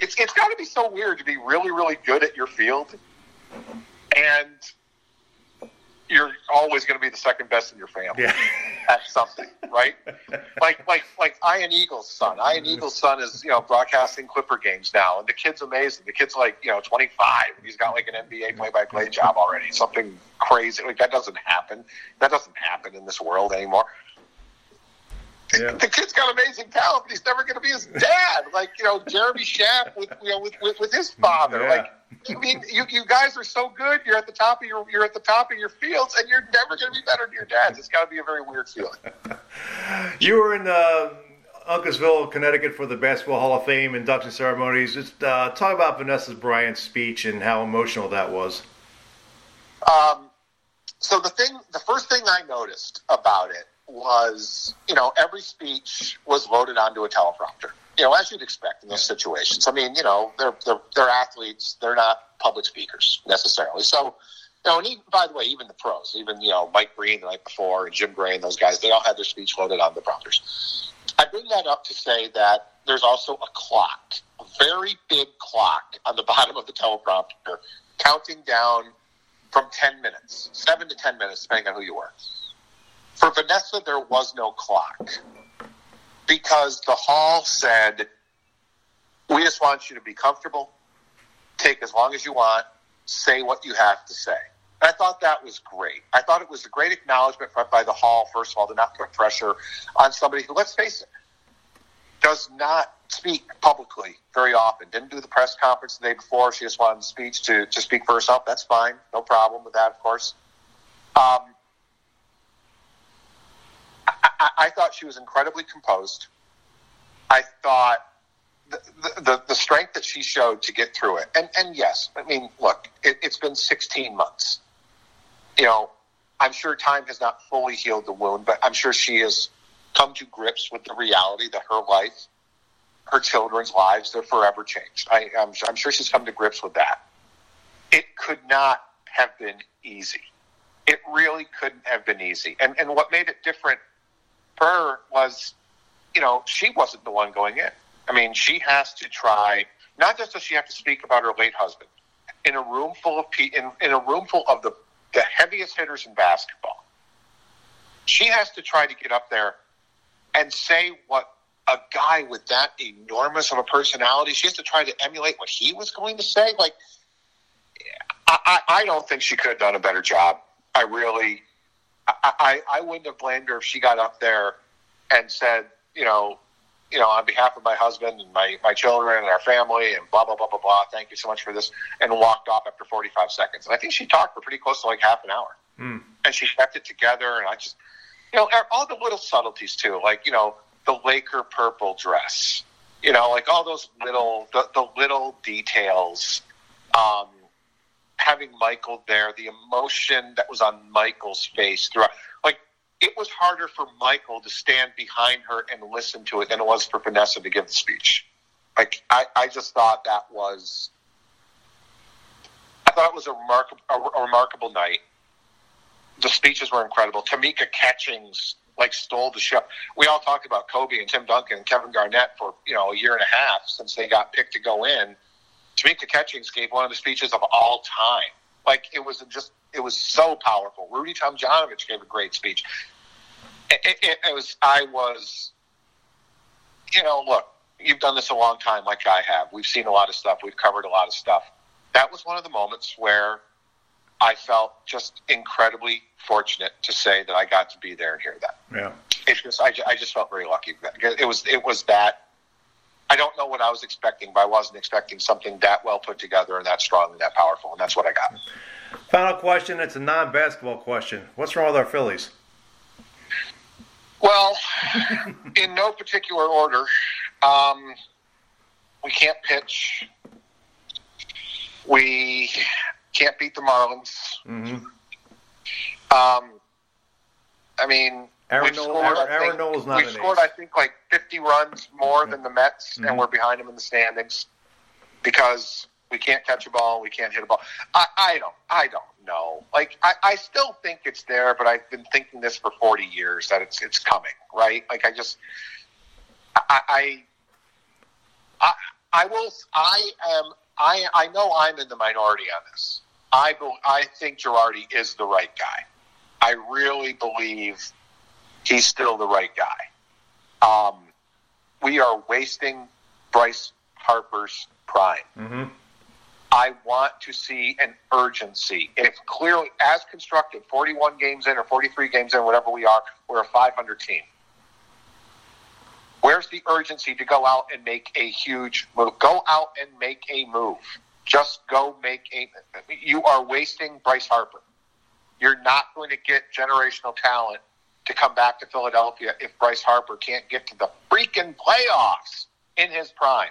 it's it's got to be so weird to be really really good at your field, and you're always going to be the second best in your family Yeah. at something, right? like like like Ian Eagle's son. Ian Eagle's son is you know broadcasting Clipper games now, and the kid's amazing. The kid's like you know 25. He's got like an NBA play-by-play job already. Something crazy like that doesn't happen. That doesn't happen in this world anymore. Yeah. The kid's got amazing talent, but he's never going to be his dad. Like you know, Jeremy Schaap with you know with, with, with his father. Yeah. Like I mean, you, you guys are so good. You're at the top of your you're at the top of your fields, and you're never going to be better than your dads. It's got to be a very weird feeling. You were in uh, Uncasville, Connecticut for the Basketball Hall of Fame induction ceremonies. Just uh, talk about Vanessa Bryant's speech and how emotional that was. Um, so the thing, the first thing I noticed about it was, you know, every speech was loaded onto a teleprompter. You know, as you'd expect in those situations. I mean, you know, they're they're, they're athletes. They're not public speakers necessarily. So, you know, and even, by the way, even the pros, even you know, Mike Breen the night before and Jim Gray and those guys, they all had their speech loaded on the prompters. I bring that up to say that there's also a clock, a very big clock on the bottom of the teleprompter, counting down from 10 minutes, 7 to 10 minutes, depending on who you were. For Vanessa, there was no clock because the hall said, We just want you to be comfortable, take as long as you want, say what you have to say. And I thought that was great. I thought it was a great acknowledgement by the hall, first of all, to not put pressure on somebody who, let's face it, does not speak publicly very often. Didn't do the press conference the day before. She just wanted the speech to, to speak for herself. That's fine. No problem with that, of course. Um, I, I, thought she was incredibly composed. I thought the, the, the strength that she showed to get through it. And, and yes, I mean, look, it, it's been 16 months. You know, I'm sure time has not fully healed the wound, but I'm sure she has come to grips with the reality that her life, her children's lives, they're forever changed. I, I'm, I'm sure she's come to grips with that. It could not have been easy. It really couldn't have been easy. And, and what made it different her was, you know, she wasn't the one going in. I mean, she has to try. Not just does she have to speak about her late husband, in a room full of pe- in, in a room full of the the heaviest hitters in basketball. She has to try to get up there and say what a guy with that enormous of a personality. She has to try to emulate what he was going to say. Like, I, I, I don't think she could have done a better job. I really, I, I, I wouldn't have blamed her if she got up there and said, you know, you know, on behalf of my husband and my, my children and our family and blah, blah, blah, blah, blah, thank you so much for this, and walked off after 45 seconds. And I think she talked for pretty close to like half an hour. Hmm. And she kept it together. And I just, you know, all the little subtleties too, like, you know, the Laker purple dress, you know, like all those little, the, the little details. Um, having Michael there, the emotion that was on Michael's face throughout, like, it was harder for Michael to stand behind her and listen to it than it was for Vanessa to give the speech. Like I, I just thought that was, I thought it was a remarkable, a, a remarkable night. The speeches were incredible. Tamika Catchings like stole the show. We all talked about Kobe and Tim Duncan and Kevin Garnett for you know a year and a half since they got picked to go in. Tamika Catchings gave one of the speeches of all time. Like it was just, it was so powerful. Rudy Tomjanovich gave a great speech. It, it, it was, I was, you know, look, you've done this a long time, like I have. We've seen a lot of stuff. We've covered a lot of stuff. That was one of the moments where I felt just incredibly fortunate to say that I got to be there and hear that. Yeah. It just, I, I just felt very lucky. It was, it was that. I don't know what I was expecting, but I wasn't expecting something that well put together and that strong and that powerful, and that's what I got. Final question. It's a non-basketball question. What's wrong with our Phillies? Well, in no particular order, um, we can't pitch. We can't beat the Marlins. Mm-hmm. Um, I mean, Aaron we've Nola- scored, I Aaron- Aaron not an scored, ace. I think, like 50 runs more than the Mets, Mhm. and we're behind them in the standings because we can't catch a ball, we can't hit a ball. I, I don't, I don't know. Like, I, I still think it's there, but I've been thinking this for 40 years that it's it's coming, right? Like, I just, I, I, I, I will. I am. I I know I'm in the minority on this. I I think Girardi is the right guy. I really believe he's still the right guy. Um, we are wasting Bryce Harper's prime. Mm-hmm. I want to see an urgency. If clearly, as constructed, 41 games in or 43 games in, whatever we are, we're a 500 team. Where's the urgency to go out and make a huge move? Go out and make a move. Just go make a. You are wasting Bryce Harper. You're not going to get generational talent to come back to Philadelphia if Bryce Harper can't get to the freaking playoffs in his prime.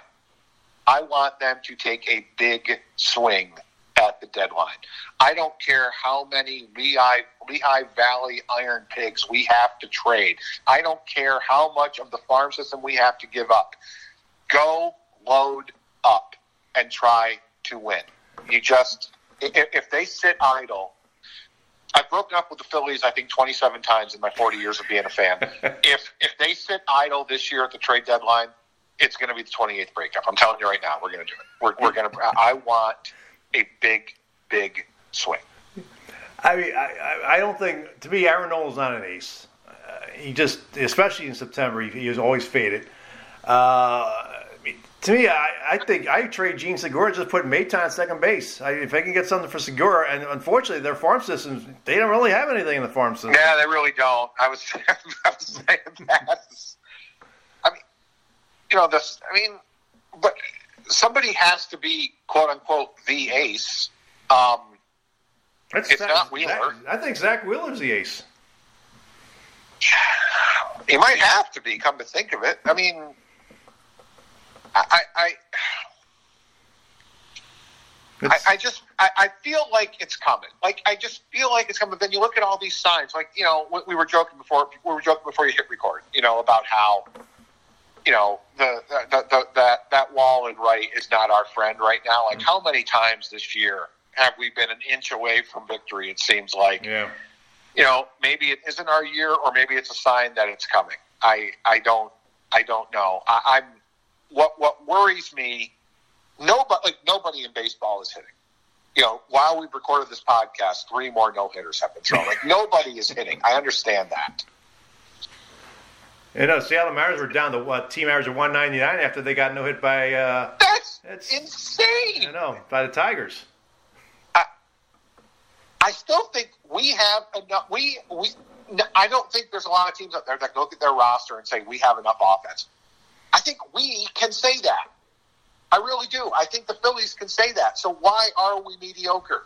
I want them to take a big swing at the deadline. I don't care how many Lehigh, Lehigh Valley Iron Pigs we have to trade. I don't care how much of the farm system we have to give up. Go load up and try to win. You just, if, if they sit idle, I've broken up with the Phillies, I think, 27 times in my 40 years of being a fan. if if they sit idle this year at the trade deadline, it's going to be the 28th breakup. I'm telling you right now, we're going to do it. We're, we're going to. I want a big, big swing. I mean, I, I- don't think to me Aaron Nola's not an ace. Uh, he just, especially in September, he, he was always faded. Uh, to me, I, I think I trade Jean Segura just put Maton on second base. I, if I can get something for Segura, and unfortunately, their farm systems they don't really have anything in the farm system. Yeah, they really don't. I was, I was saying that. I mean, you know, this. I mean, but somebody has to be quote unquote the ace. Um, That's It's Zack- not Wheeler. Zack- I think Zack Wheeler's the ace. he might have to be. Come to think of it, I mean, I, I, I, I, just, I, I feel like it's coming. Like I just feel like it's coming. Then you look at all these signs. Like you know, we, we were joking before. We were joking before you hit record. You know about how, you know, the, the, the that that wall in right is not our friend right now. Like how many times this year have we been an inch away from victory? It seems like yeah. you know, maybe it isn't our year, or maybe it's a sign that it's coming. I, I don't, I don't know. I, I'm what what worries me. Nobody, like nobody in baseball is hitting. You know, while we've recorded this podcast, three more no hitters have been thrown. Like nobody is hitting. I understand that. You know, Seattle Mariners were down to what team average of 199 after they got no hit by uh, That's It's- insane. I know by the Tigers. I still think we have enough. We we. I don't think there's a lot of teams out there that look at their roster and say we have enough offense. I think we can say that. I really do. I think the Phillies can say that. So why are we mediocre?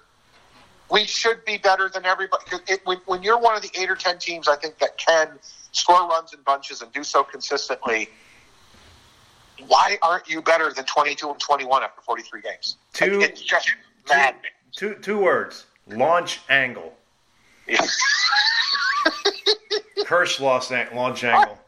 We should be better than everybody. It, when, when you're one of the eight or ten teams, I think that can score runs in bunches and do so consistently. Why aren't you better than 22 and 21 after 43 games? Two- it's just. Two two words: launch angle. Curse lost an- launch angle.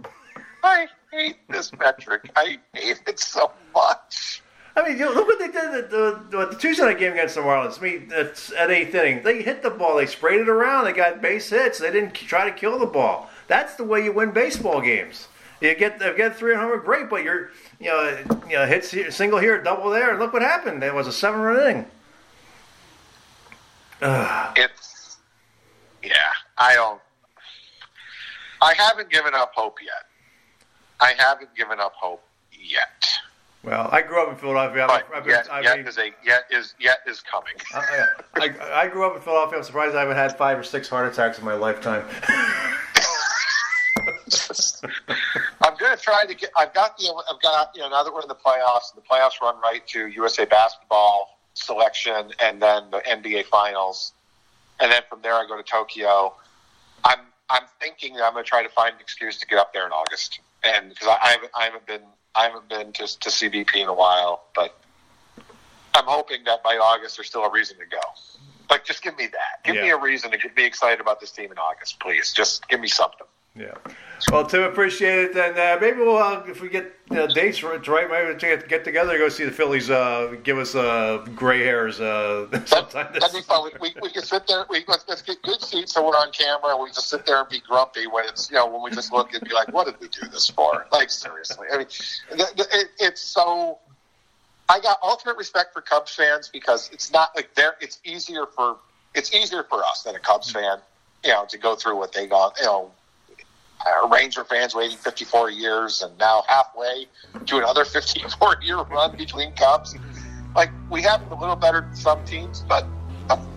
I hate this metric. I hate it so much. I mean, you know, look what they did at the, the, the Tuesday night game against the Marlins. I mean, it's at eighth inning, they hit the ball, they sprayed it around, they got base hits. They didn't try to kill the ball. That's the way you win baseball games. You get you get three hundred, great, but you're you know you know hits here, single here, double there, and look what happened. It was a seven run inning. Ugh. It's yeah. I don't. I haven't given up hope yet. I haven't given up hope yet. Well, I grew up in Philadelphia. But I've, been, yet, I've yet been- is a yet is yet is coming. Uh, uh, I, I, I grew up in Philadelphia. I'm surprised I haven't had five or six heart attacks in my lifetime. I'm going to try to get. I've got the. I've got you know now that we're in the playoffs. The playoffs run right to USA basketball selection, and then the NBA finals, and then from there I go to Tokyo. I'm I'm thinking that I'm going to try to find an excuse to get up there in August, and because I, I haven't I haven't been I haven't been to to CBP in a while, but I'm hoping that by August there's still a reason to go. Like, just give me that. Give me a reason to get me excited about this team in August, please. Just give me something. Yeah. Well, Tim, appreciate it. And uh, maybe we'll, uh, if we get uh, dates right, right, maybe we'll get, get together, go see the Phillies. Uh, give us uh, gray hairs uh, That, sometime. that'd be fun. We, we, we can sit there. We, let's, let's get good seats so we're on camera. and We just sit there and be grumpy when it's you know when we just look and be like, "What did we do this for?" Like seriously, I mean, the, the, it, it's so I got ultimate respect for Cubs fans because it's not like they're. It's easier for it's easier for us than a Cubs fan, you know, to go through what they got. You know, uh, Ranger fans waiting 54 years and now halfway to another 54 year run between Cubs. Like we have it a little better than some teams, but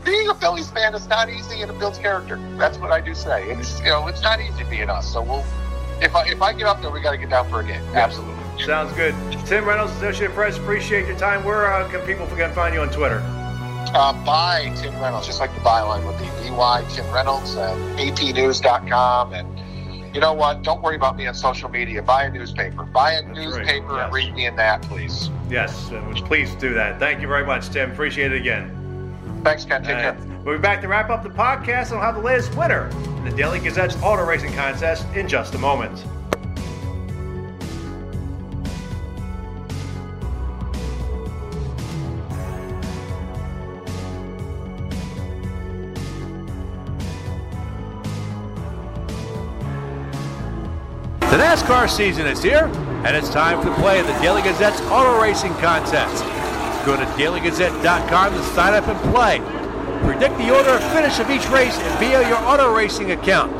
being a Phillies fan is not easy and it builds character. That's what I do say. It's you know it's not easy being us. So we'll if I if I get up there, we got to get down for a game. Absolutely. Sounds good. Tim Reynolds, Associated Press. Appreciate your time. Where uh, can people can find you on Twitter? Uh, buy Tim Reynolds, just like the byline would be BY Tim Reynolds at apnews.com. And you know what? Don't worry about me on social media. Buy a newspaper. Buy a That's newspaper right. and read me in that, please. Yes, please do that. Thank you very much, Tim. Appreciate it again. Thanks, Ken. Take care. We'll be back to wrap up the podcast and we'll have the latest winner in the Daily Gazette's auto racing contest in just a moment. NASCAR season is here, and it's time to play the Daily Gazette's auto racing contest. Go to dailygazette.com to sign up and play. Predict the order of finish of each race via your auto racing account.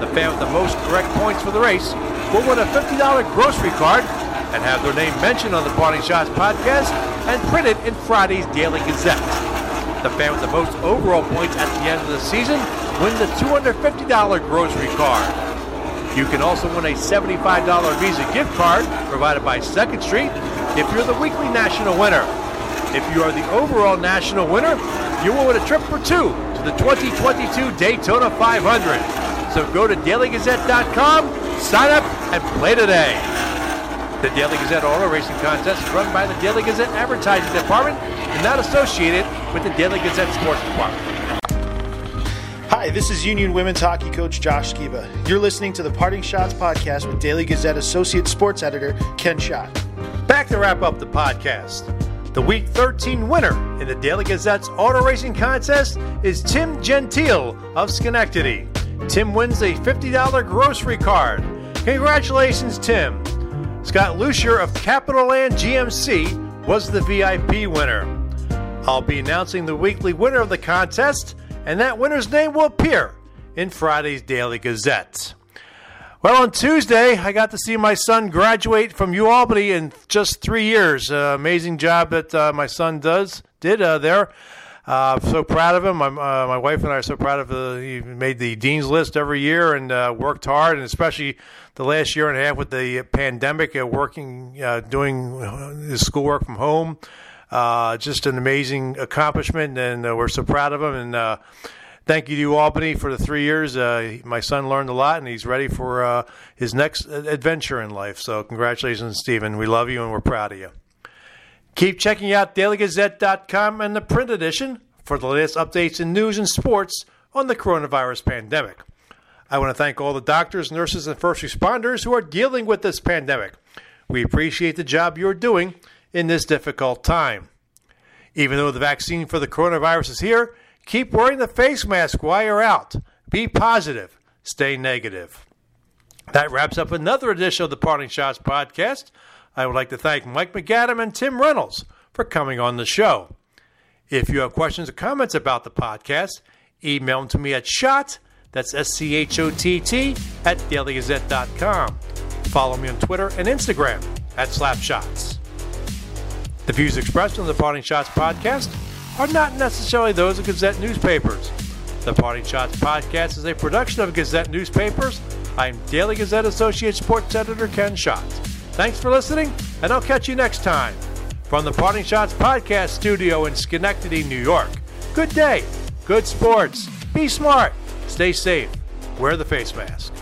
The fan with the most correct points for the race will win a $50 grocery card and have their name mentioned on the Parting Schotts podcast and printed in Friday's Daily Gazette. The fan with the most overall points at the end of the season wins a $250 grocery card. You can also win a $75 Visa gift card provided by Second Street if you're the weekly national winner. If you are the overall national winner, you will win a trip for two to the 2022 Daytona 500. So go to dailygazette.com, sign up, and play today. The Daily Gazette Auto Racing Contest is run by the Daily Gazette Advertising Department and not associated with the Daily Gazette Sports Department. Hi, this is Union Women's Hockey Coach Josh Skiba. You're listening to the Parting Schotts podcast with Daily Gazette Associate Sports Editor Ken Schott. Back to wrap up the podcast. The Week 13 winner in the Daily Gazette's auto racing contest is Tim Gentile of Schenectady. Tim wins a $50 grocery card. Congratulations, Tim. Scott Lucier of Capital Land GMC was the VIP winner. I'll be announcing the weekly winner of the contest, and that winner's name will appear in Friday's Daily Gazette. Well, on Tuesday, I got to see my son graduate from UAlbany in just three years. Uh, amazing job that uh, my son does did uh, there. Uh, so proud of him. My, uh, my wife and I are so proud of him. He made the dean's list every year and uh, worked hard, and especially the last year and a half with the pandemic, uh, working, uh, doing his schoolwork from home. Uh, just an amazing accomplishment, and uh, we're so proud of him. And uh, thank you to Albany for the three years. Uh, my son learned a lot, and he's ready for uh, his next adventure in life. So, congratulations, Stephen. We love you, and we're proud of you. Keep checking out dailygazette.com and the print edition for the latest updates in news and sports on the coronavirus pandemic. I want to thank all the doctors, nurses, and first responders who are dealing with this pandemic. We appreciate the job you're doing in this difficult time. Even though the vaccine for the coronavirus is here, keep wearing the face mask while you're out. Be positive, stay negative. That wraps up another edition of the Parting Schotts podcast. I would like to thank Mike MacAdam and Tim Reynolds for coming on the show. If you have questions or comments about the podcast, email them to me at Schott, that's S-C-H-O-T-T, at dailygazette.com. Follow me on Twitter and Instagram at Slapschott. The views expressed on the Parting Schotts podcast are not necessarily those of Gazette newspapers. The Parting Schotts podcast is a production of Gazette newspapers. I'm Daily Gazette Associate Sports Editor Ken Schott. Thanks for listening, and I'll catch you next time. From the Parting Schotts podcast studio in Schenectady, New York. Good day, good sports, be smart, stay safe, wear the face mask.